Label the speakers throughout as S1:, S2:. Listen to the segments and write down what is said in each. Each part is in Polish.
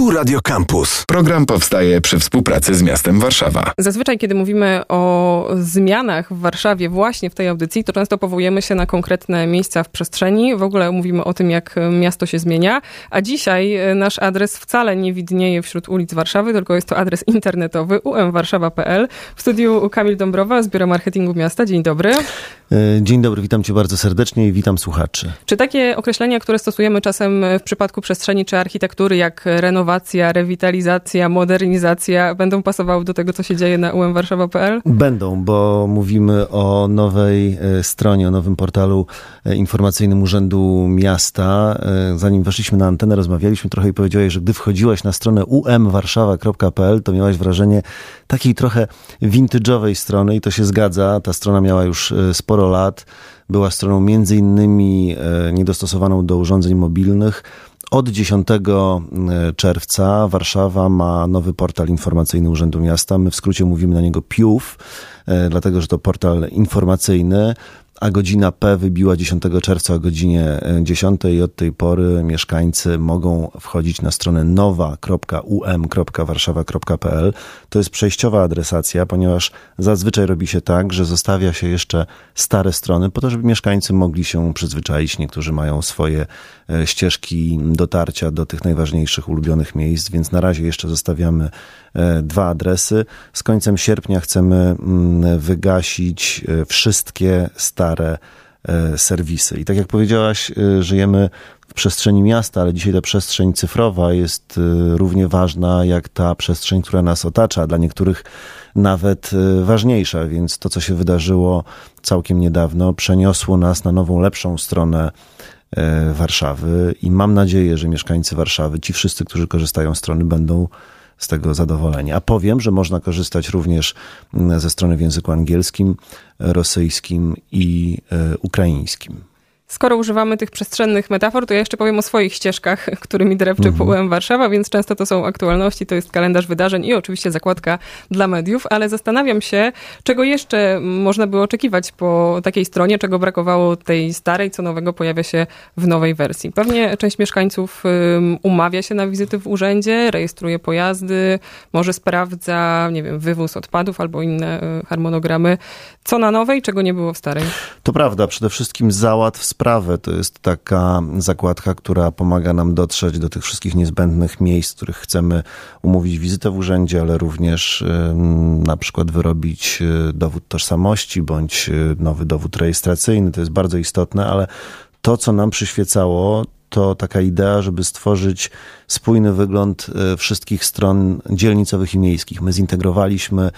S1: Tu Radio Campus. Program powstaje przy współpracy z miastem Warszawa.
S2: Zazwyczaj, kiedy mówimy o zmianach w Warszawie właśnie w tej audycji, to często powołujemy się na konkretne miejsca w przestrzeni. W ogóle mówimy o tym, jak miasto się zmienia. A dzisiaj e, nasz adres wcale nie widnieje wśród ulic Warszawy, tylko jest to adres internetowy umwarszawa.pl. W studiu Kamil Dąbrowa z Biura Marketingu Miasta. Dzień dobry.
S3: E, dzień dobry, witam cię bardzo serdecznie i witam słuchaczy.
S2: Czy takie określenia, które stosujemy czasem w przypadku przestrzeni czy architektury, jak renowacja, rewitalizacja, modernizacja, będą pasowały do tego, co się dzieje na umwarszawa.pl?
S3: Będą, bo mówimy o nowej e, stronie, o nowym portalu e, informacyjnym Urzędu Miasta. Zanim weszliśmy na antenę, rozmawialiśmy trochę i powiedziałeś, że gdy wchodziłaś na stronę umwarszawa.pl, to miałaś wrażenie takiej trochę vintage'owej strony i to się zgadza. Ta strona miała już sporo lat. Była stroną między innymi e, niedostosowaną do urządzeń mobilnych. Od 10 e, czerwca Warszawa ma nowy portal informacyjny Urzędu Miasta. My w skrócie mówimy na niego PIUF, e, dlatego że to portal informacyjny a godzina P wybiła 10 czerwca o godzinie 10 i od tej pory mieszkańcy mogą wchodzić na stronę nowa.um.warszawa.pl. To jest przejściowa adresacja, ponieważ zazwyczaj robi się tak, że zostawia się jeszcze stare strony po to, żeby mieszkańcy mogli się przyzwyczaić. Niektórzy mają swoje e, ścieżki dotarcia do tych najważniejszych ulubionych miejsc, więc na razie jeszcze zostawiamy e, dwa adresy. Z końcem sierpnia chcemy mm, wygasić e, wszystkie stare stare e, serwisy. I tak jak powiedziałaś, e, żyjemy w przestrzeni miasta, ale dzisiaj ta przestrzeń cyfrowa jest e, równie ważna jak ta przestrzeń, która nas otacza. Dla niektórych nawet ważniejsza, więc to, co się wydarzyło całkiem niedawno, przeniosło nas na nową, lepszą stronę Warszawy i mam nadzieję, że mieszkańcy Warszawy, ci wszyscy, którzy korzystają z strony, będą z tego zadowolenia. A powiem, że można korzystać również mm, ze strony w języku angielskim, rosyjskim i e, ukraińskim.
S2: Skoro używamy tych przestrzennych metafor, to ja jeszcze powiem o swoich ścieżkach, którymi drepczy mhm. Warszawa, więc często to są aktualności, to jest kalendarz wydarzeń i oczywiście zakładka dla mediów, ale zastanawiam się, czego jeszcze można było oczekiwać po takiej stronie, czego brakowało tej starej, co nowego pojawia się w nowej wersji. Pewnie część mieszkańców umawia się na wizyty w urzędzie, rejestruje pojazdy, może sprawdza, nie wiem, wywóz odpadów albo inne y, harmonogramy. Co na nowej, czego nie było w starej?
S3: To prawda, przede wszystkim załatw sprawę. To jest taka zakładka, która pomaga nam dotrzeć do tych wszystkich niezbędnych miejsc, w których chcemy umówić wizytę w urzędzie, ale również na przykład wyrobić e, dowód tożsamości bądź e, nowy dowód rejestracyjny. To jest bardzo istotne, ale to, co nam przyświecało, to taka idea, żeby stworzyć spójny wygląd e, wszystkich stron dzielnicowych i miejskich. My zintegrowaliśmy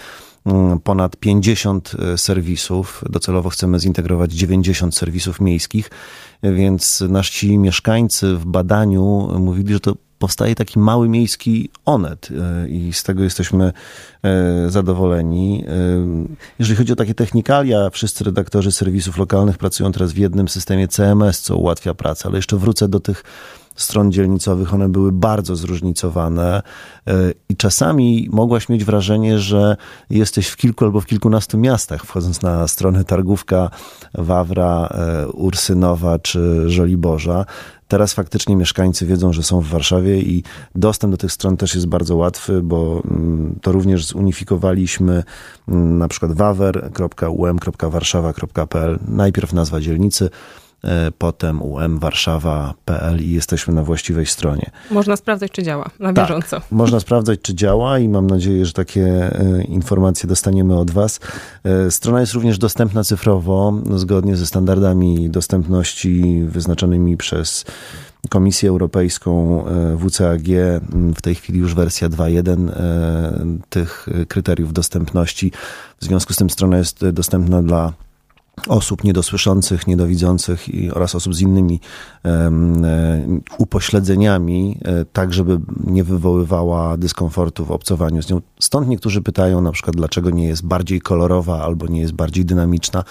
S3: ponad 50 e, serwisów. Docelowo chcemy zintegrować 90 serwisów miejskich, więc nasi mieszkańcy w badaniu mówili, że to powstaje taki mały miejski onet e, i z tego jesteśmy e, zadowoleni. Jeżeli chodzi o takie technikalia, wszyscy redaktorzy serwisów lokalnych pracują teraz w jednym systemie CMS, co ułatwia pracę, ale jeszcze wrócę do tych stron dzielnicowych, one były bardzo zróżnicowane e, i czasami mogłaś mieć wrażenie, że jesteś w kilku albo w kilkunastu miastach, wchodząc na stronę Targówka, Wawra, e, Ursynowa czy Żoliborza. Teraz faktycznie mieszkańcy wiedzą, że są w Warszawie i dostęp do tych stron też jest bardzo łatwy, bo mm, to również zunifikowaliśmy mm, na przykład wawer.um.warszawa.pl. Najpierw nazwa dzielnicy, potem umwarszawa.pl i jesteśmy na właściwej stronie.
S2: Można sprawdzać, czy działa na tak, bieżąco.
S3: Można sprawdzać, czy działa i mam nadzieję, że takie e, informacje dostaniemy od Was. E, strona jest również dostępna cyfrowo, zgodnie ze standardami dostępności wyznaczonymi przez Komisję Europejską WCAG, w tej chwili już wersja 2.1 tych kryteriów dostępności. W związku z tym strona jest dostępna dla osób niedosłyszących, niedowidzących i, oraz osób z innymi um, upośledzeniami, e, tak żeby nie wywoływała dyskomfortu w obcowaniu z nią. Stąd niektórzy pytają na przykład, dlaczego nie jest bardziej kolorowa albo nie jest bardziej dynamiczna.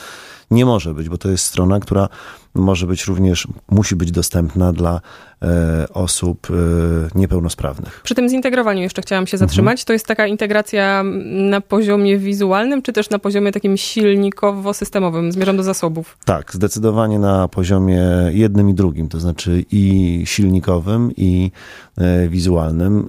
S3: Nie może być, bo to jest strona, która może być również, musi być dostępna dla e, osób e, niepełnosprawnych.
S2: Przy tym zintegrowaniu jeszcze chciałam się zatrzymać. Mhm. To jest taka integracja na poziomie wizualnym, czy też na poziomie takim silnikowo-systemowym? Zmierzam do zasobów.
S3: Tak, zdecydowanie na poziomie jednym i drugim, to znaczy i silnikowym, i e, wizualnym.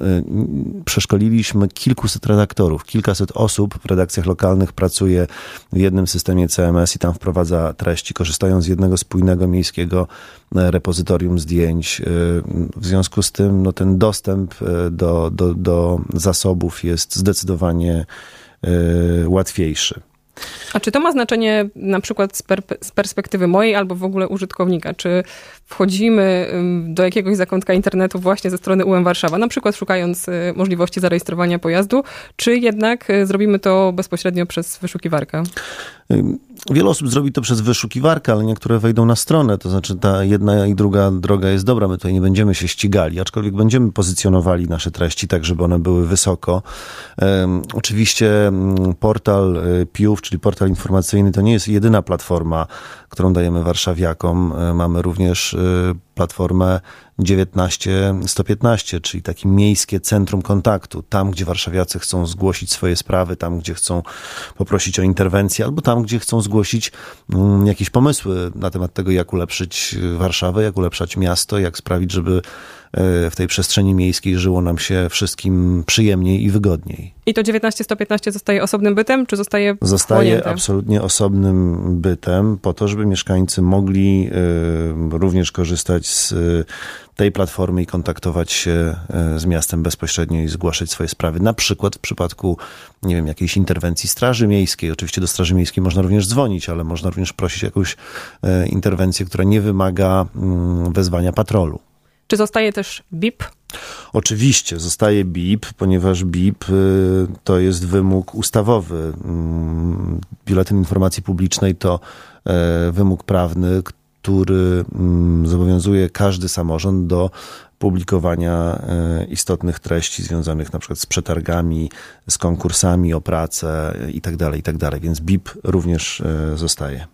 S3: Przeszkoliliśmy kilkuset redaktorów, kilkaset osób w redakcjach lokalnych pracuje w jednym systemie CMS i tam wprowadza treści, korzystając z jednego spójnego miejskiego e, repozytorium zdjęć. E, w związku z tym no, ten dostęp e, do, do, do zasobów jest zdecydowanie łatwiejszy.
S2: A czy to ma znaczenie na przykład z, per, z, perspektywy mojej albo w ogóle użytkownika? Czy wchodzimy do jakiegoś zakątka internetu właśnie ze strony UM Warszawa, na przykład szukając możliwości zarejestrowania pojazdu, czy jednak zrobimy to bezpośrednio przez wyszukiwarkę?
S3: Wiele osób zrobi to przez wyszukiwarkę, ale niektóre wejdą na stronę, to znaczy ta jedna i druga droga jest dobra, my tutaj nie będziemy się ścigali, aczkolwiek będziemy pozycjonowali nasze treści tak, żeby one były wysoko. Um, oczywiście mm, portal y, PIUF, czyli portal informacyjny, to nie jest jedyna platforma, którą dajemy warszawiakom. E, mamy również y, platformę 19115, czyli takie miejskie centrum kontaktu, tam gdzie warszawiacy chcą zgłosić swoje sprawy, tam gdzie chcą poprosić o interwencję, albo tam gdzie chcą zgłosić mm, jakieś pomysły na temat tego, jak ulepszyć Warszawę, jak ulepszać miasto, jak sprawić, żeby w tej przestrzeni miejskiej żyło nam się wszystkim przyjemniej i wygodniej.
S2: I to 19115 zostaje osobnym bytem, czy zostaje
S3: Zostaje absolutnie osobnym bytem, po to, żeby mieszkańcy mogli y, również korzystać z y, tej platformy i kontaktować się z miastem bezpośrednio i zgłaszać swoje sprawy. Na przykład w przypadku, nie wiem, jakiejś interwencji Straży Miejskiej. Oczywiście do Straży Miejskiej można również dzwonić, ale można również prosić jakąś interwencję, która nie wymaga mm, wezwania patrolu.
S2: Czy zostaje też BIP?
S3: Oczywiście zostaje BIP, ponieważ BIP y, to jest wymóg ustawowy. Mm, Biuletyn Informacji Publicznej to e, wymóg prawny, który mm, zobowiązuje każdy samorząd do publikowania e, istotnych treści związanych na przykład z przetargami, z konkursami o pracę itd., tak itd. Tak Więc BIP również e, zostaje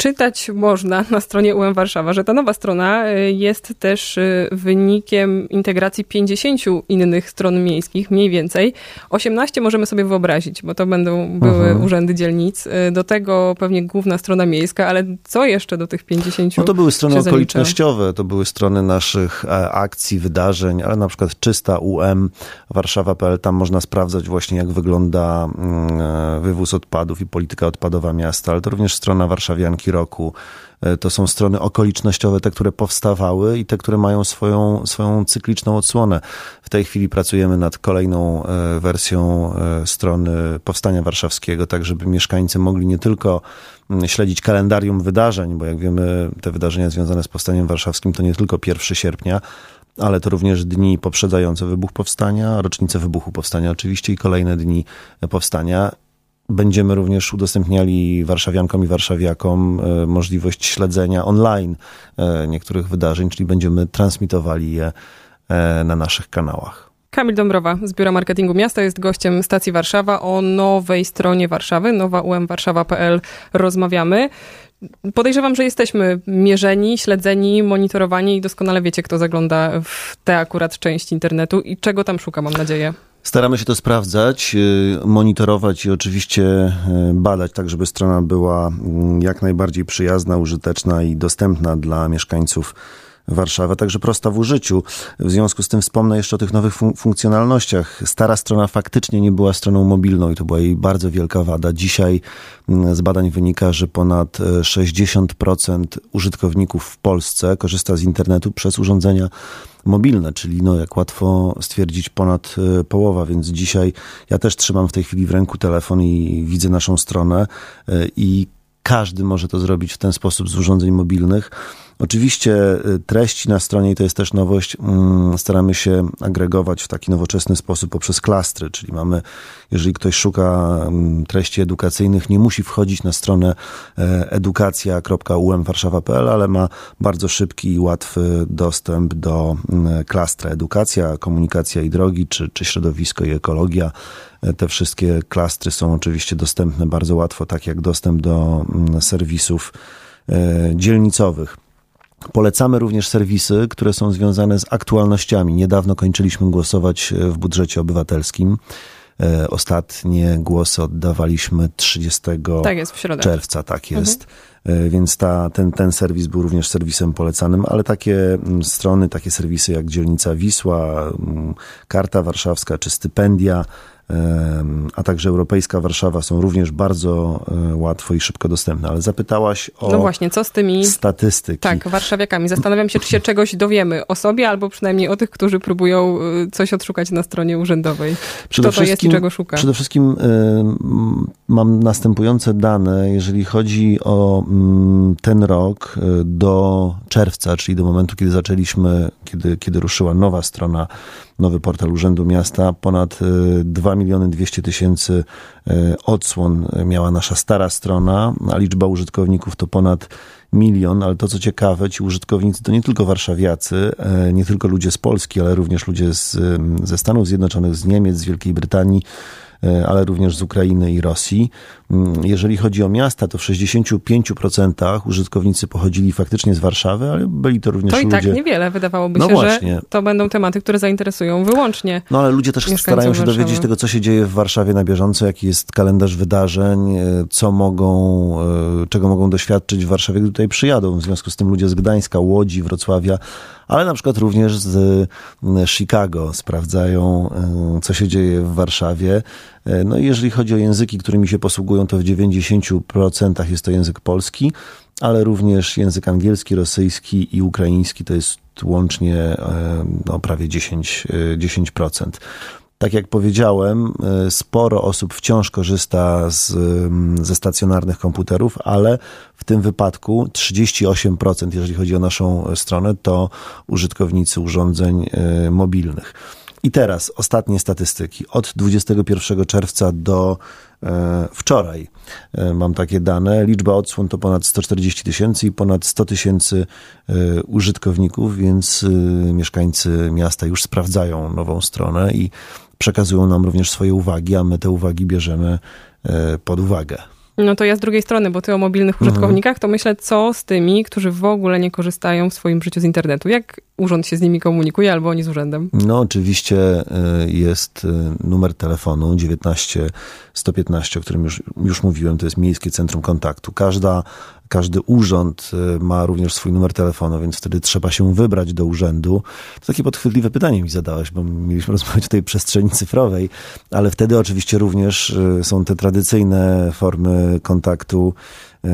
S2: czytać można na stronie UM Warszawa, że ta nowa strona y, jest też y, wynikiem integracji 50 innych stron miejskich, mniej więcej. 18 możemy sobie wyobrazić, bo to będą były mhm. urzędy dzielnic. Y, do tego pewnie główna strona miejska, ale co jeszcze do tych 50?
S3: No to były strony okolicznościowe, to były strony naszych e, akcji, wydarzeń, ale na przykład czysta UM Warszawa.pl, tam można sprawdzać właśnie jak wygląda mm, e, wywóz odpadów i polityka odpadowa miasta, ale to również strona warszawianki roku. E, to są strony okolicznościowe, te, które powstawały i te, które mają swoją, swoją cykliczną odsłonę. W tej chwili pracujemy nad kolejną e, wersją e, strony Powstania Warszawskiego, tak żeby mieszkańcy mogli nie tylko mm, śledzić kalendarium wydarzeń, bo jak wiemy, te wydarzenia związane z Powstaniem Warszawskim to nie tylko 1 sierpnia, ale to również dni poprzedzające wybuch powstania, rocznice wybuchu powstania oczywiście i kolejne dni powstania. Będziemy również udostępniali warszawiankom i warszawiakom e, możliwość śledzenia online e, niektórych wydarzeń, czyli będziemy transmitowali je e, na naszych kanałach.
S2: Kamil Dąbrowa z Biura Marketingu Miasta jest gościem stacji Warszawa. O nowej stronie Warszawy, nowaumwarszawa.pl rozmawiamy. Podejrzewam, że jesteśmy mierzeni, śledzeni, monitorowani i doskonale wiecie, kto zagląda w tę akurat część internetu i czego tam szuka, mam nadzieję.
S3: Staramy się to sprawdzać, y, monitorować i oczywiście y, badać, tak żeby strona była mm, jak najbardziej przyjazna, użyteczna i dostępna dla mieszkańców Warszawy, także prosta w użyciu. W związku z tym wspomnę jeszcze o tych nowych fun funkcjonalnościach. Stara strona faktycznie nie była stroną mobilną i to była jej bardzo wielka wada. Dzisiaj mm, z badań wynika, że ponad 60% e, użytkowników w Polsce korzysta z internetu przez urządzenia mobilne, czyli no, jak łatwo stwierdzić, ponad e, połowa, więc dzisiaj ja też trzymam w tej chwili w ręku telefon i widzę naszą stronę e, i każdy może to zrobić w ten sposób z urządzeń mobilnych. Oczywiście y, treści na stronie, i to jest też nowość, mm, staramy się agregować w taki nowoczesny sposób poprzez klastry, czyli mamy, jeżeli ktoś szuka mm, treści edukacyjnych, nie musi wchodzić na stronę e, edukacja.umwarszawa.pl, ale ma bardzo szybki i łatwy dostęp do mm, klastra edukacja, komunikacja i drogi, czy, czy środowisko i ekologia. E, te wszystkie klastry są oczywiście dostępne bardzo łatwo, tak jak dostęp do serwisów e, dzielnicowych. Polecamy również serwisy, które są związane z aktualnościami. Niedawno kończyliśmy głosować w budżecie obywatelskim. E, ostatnie głosy oddawaliśmy 30
S2: tak jest, w środę.
S3: czerwca, tak jest. Mhm. Więc ta, ten, ten serwis był również serwisem polecanym, ale takie mm, strony, takie serwisy jak Dzielnica Wisła, mm, Karta Warszawska czy Stypendia a także Europejska Warszawa są również bardzo e, łatwo i szybko dostępne. Ale zapytałaś o
S2: No właśnie, co z tymi
S3: statystyki.
S2: Tak, warszawiakami. Zastanawiam się, czy się czegoś dowiemy o sobie, albo przynajmniej o tych, którzy próbują e, coś odszukać na stronie urzędowej. Przede Kto to jest i czego szuka?
S3: Przede wszystkim y, mam następujące dane, jeżeli chodzi o y, ten rok do czerwca, czyli do momentu, kiedy zaczęliśmy, kiedy, kiedy ruszyła nowa strona nowy portal Urzędu Miasta. Ponad 2 y, miliony 200 tysięcy y, odsłon miała nasza stara strona, a liczba użytkowników to ponad milion, ale to co ciekawe, ci użytkownicy to nie tylko warszawiacy, y, nie tylko ludzie z Polski, ale również ludzie z, ze Stanów Zjednoczonych, z Niemiec, z Wielkiej Brytanii, E, ale również z Ukrainy i Rosji. Mm, jeżeli chodzi o miasta, to w 65% użytkownicy pochodzili faktycznie z Warszawy, ale byli to również ludzie...
S2: To i tak niewiele, wydawałoby no się, właśnie. że to będą tematy, które zainteresują wyłącznie
S3: No ale ludzie też starają się
S2: Warszawy.
S3: dowiedzieć tego, co się dzieje w Warszawie na bieżąco, jaki jest kalendarz wydarzeń, e, co mogą, e, czego mogą doświadczyć w Warszawie, gdy tutaj przyjadą. W związku z tym ludzie z Gdańska, Łodzi, Wrocławia, ale na przykład również z Chicago sprawdzają, co się dzieje w Warszawie. E, no i jeżeli chodzi o języki, którymi się posługują, to w 90% jest to język polski, ale również język angielski, rosyjski i ukraiński to jest łącznie e, no, prawie 10%. 10%. E, tak jak powiedziałem, sporo osób wciąż korzysta z, ze stacjonarnych komputerów, ale w tym wypadku 38%, jeżeli chodzi o naszą stronę, to użytkownicy urządzeń mobilnych. I teraz ostatnie statystyki. Od 21 czerwca do e, wczoraj e, mam takie dane. Liczba odsłon to ponad 140 tysięcy i ponad 100 tysięcy e, użytkowników, więc mieszkańcy miasta już sprawdzają nową stronę i przekazują nam również swoje uwagi, a my te uwagi bierzemy pod uwagę.
S2: No to ja z drugiej strony, bo ty o mobilnych mhm. użytkownikach, to myślę, co z tymi, którzy w ogóle nie korzystają w swoim życiu z internetu? Jak urząd się z nimi komunikuje, albo oni z urzędem?
S3: No oczywiście y, jest y, numer telefonu 19 115, o którym już, już mówiłem, to jest Miejskie Centrum Kontaktu. Każda każdy urząd y, ma również swój numer telefonu, więc wtedy trzeba się wybrać do urzędu. To takie podchwytliwe pytanie mi zadałeś, bo mieliśmy rozmawiać o tej przestrzeni cyfrowej, ale wtedy oczywiście również y, są te tradycyjne formy kontaktu, y,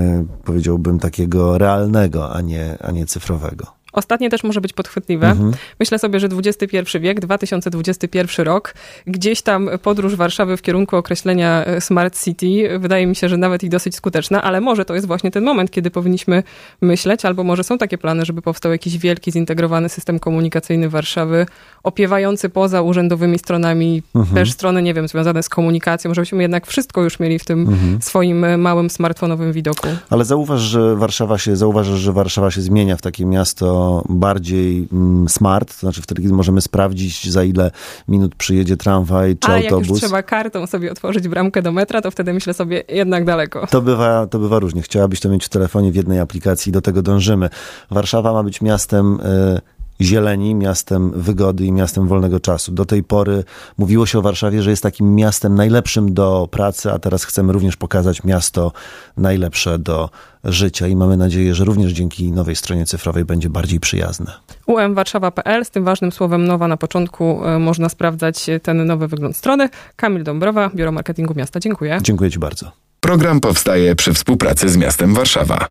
S3: powiedziałbym takiego realnego, a nie, a nie cyfrowego.
S2: Ostatnie też może być podchwytliwe. Mhm. Myślę sobie, że XXI wiek, 2021 rok, gdzieś tam podróż Warszawy w kierunku określenia e, Smart City, wydaje mi się, że nawet i dosyć skuteczna, ale może to jest właśnie ten moment, kiedy powinniśmy myśleć, albo może są takie plany, żeby powstał jakiś wielki, zintegrowany system komunikacyjny Warszawy, opiewający poza urzędowymi stronami mhm. też strony, nie wiem, związane z komunikacją, żebyśmy jednak wszystko już mieli w tym mhm. swoim e, małym smartfonowym widoku.
S3: Ale zauważ, że Warszawa się, zauważasz, że Warszawa się zmienia w takie miasto bardziej mm, smart, to znaczy wtedy, kiedy możemy sprawdzić, za ile minut przyjedzie tramwaj czy
S2: A
S3: autobus.
S2: jak już trzeba kartą sobie otworzyć bramkę do metra, to wtedy myślę sobie jednak daleko.
S3: To bywa, to bywa różnie. Chciałabyś to mieć w telefonie w jednej aplikacji i do tego dążymy. Warszawa ma być miastem y, zieleni, miastem wygody i miastem wolnego czasu. Do tej pory mówiło się o Warszawie, że jest takim miastem najlepszym do pracy, a teraz chcemy również pokazać miasto najlepsze do życia i mamy nadzieję, że również dzięki nowej stronie cyfrowej będzie bardziej przyjazne.
S2: umwarszawa.pl, z tym ważnym słowem nowa na początku e, można sprawdzać ten nowy wygląd strony. Kamil Dąbrowa, Biuro Marketingu Miasta. Dziękuję.
S3: Dziękuję Ci bardzo.
S1: Program powstaje przy współpracy z miastem Warszawa.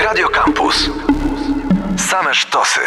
S4: Radio Campus. Same sztosy.